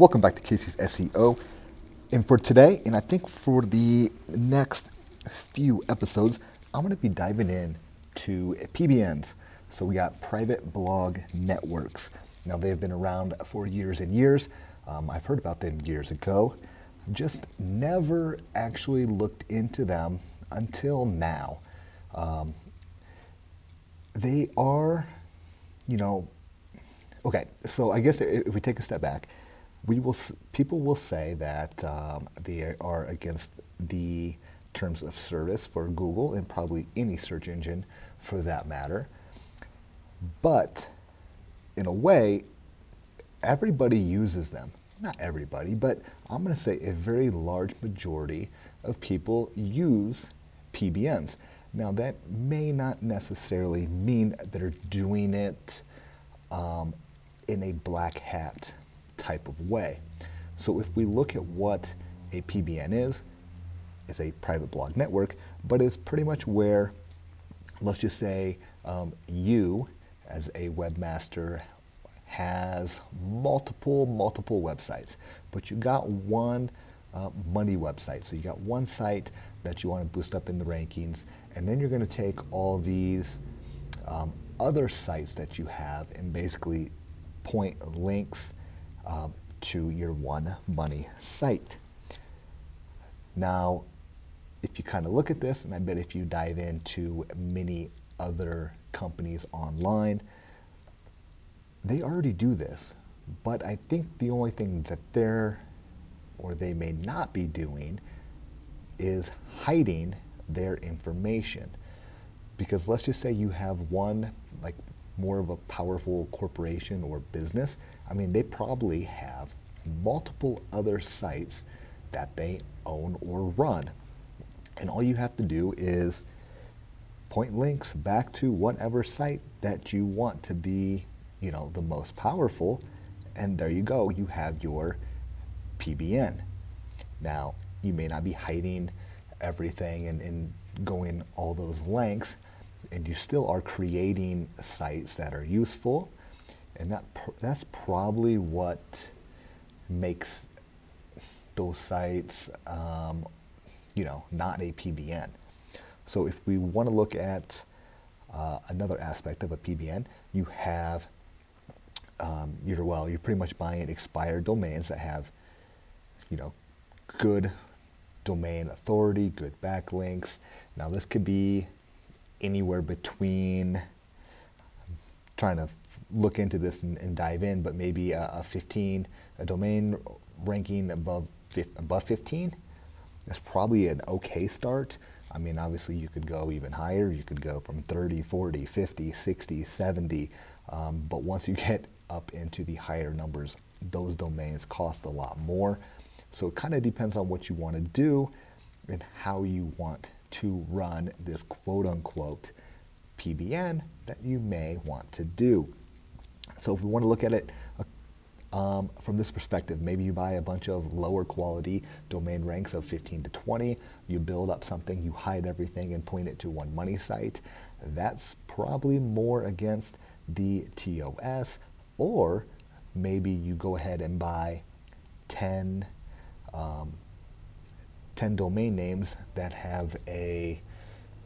Welcome back to Casey's SEO. And for today, and I think for the next few episodes, I'm going to be diving in to PBNs. So we got private blog networks. Now they've been around for years and years. Um, I've heard about them years ago. Just never actually looked into them until now. Um, they are, you know, okay. So I guess if we take a step back, we will people will say that um, they are against the terms of service for Google and probably any search engine for that matter. But in a way, everybody uses them. Not everybody, but I'm going to say a very large majority of people use PBNs. Now, that may not necessarily mean that they're doing it um, in a black hat type of way. So, if we look at what a PBN is, is a private blog network, but is pretty much where, let's just say, um, you as a webmaster has multiple, multiple websites, but you got one uh, money website. So you got one site that you want to boost up in the rankings, and then you're going to take all these um, other sites that you have and basically point links um, to your one money site. Now, if you kind of look at this, and I bet if you dive into many other companies online, they already do this. But I think the only thing that they're or they may not be doing is hiding their information. Because let's just say you have one, like more of a powerful corporation or business. I mean, they probably have multiple other sites that they own or run. And all you have to do is point links back to whatever site that you want to be, you know, the most powerful. And there you go, you have your PBN. Now, you may not be hiding everything and, and going all those lengths, and you still are creating sites that are useful. And that that's probably what makes those sites, um, you know, not a PBN. So if we want to look at uh, another aspect of a PBN, you have um, you're well, you're pretty much buying expired domains that have, you know, good domain authority, good backlinks. Now this could be anywhere between trying to look into this and, and dive in, but maybe a, a, 15, a domain ranking above above 15. That's probably an okay start. I mean, obviously you could go even higher. You could go from 30, 40, 50, 60, 70. Um, but once you get up into the higher numbers, those domains cost a lot more. So it kind of depends on what you want to do and how you want to run this quote unquote PBN that you may want to do. So if we want to look at it uh, um, from this perspective, maybe you buy a bunch of lower quality domain ranks of 15 to 20, you build up something, you hide everything and point it to one money site. That's probably more against the TOS, or maybe you go ahead and buy 10 um, 10 domain names that have a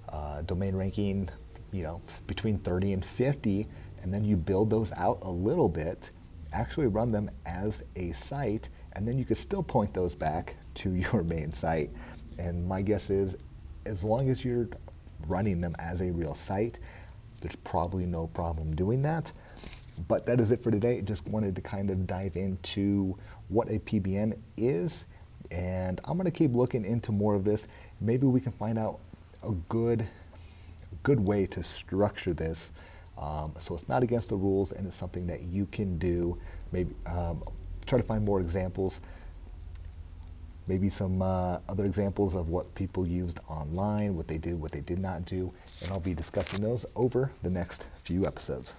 uh, domain ranking, you know, between 30 and 50, and then you build those out a little bit, actually run them as a site, and then you could still point those back to your main site. And my guess is, as long as you're running them as a real site, there's probably no problem doing that. But that is it for today. Just wanted to kind of dive into what a PBN is and I'm going to keep looking into more of this. Maybe we can find out a good, good way to structure this um, so it's not against the rules and it's something that you can do. Maybe um, try to find more examples. Maybe some uh, other examples of what people used online, what they did, what they did not do, and I'll be discussing those over the next few episodes.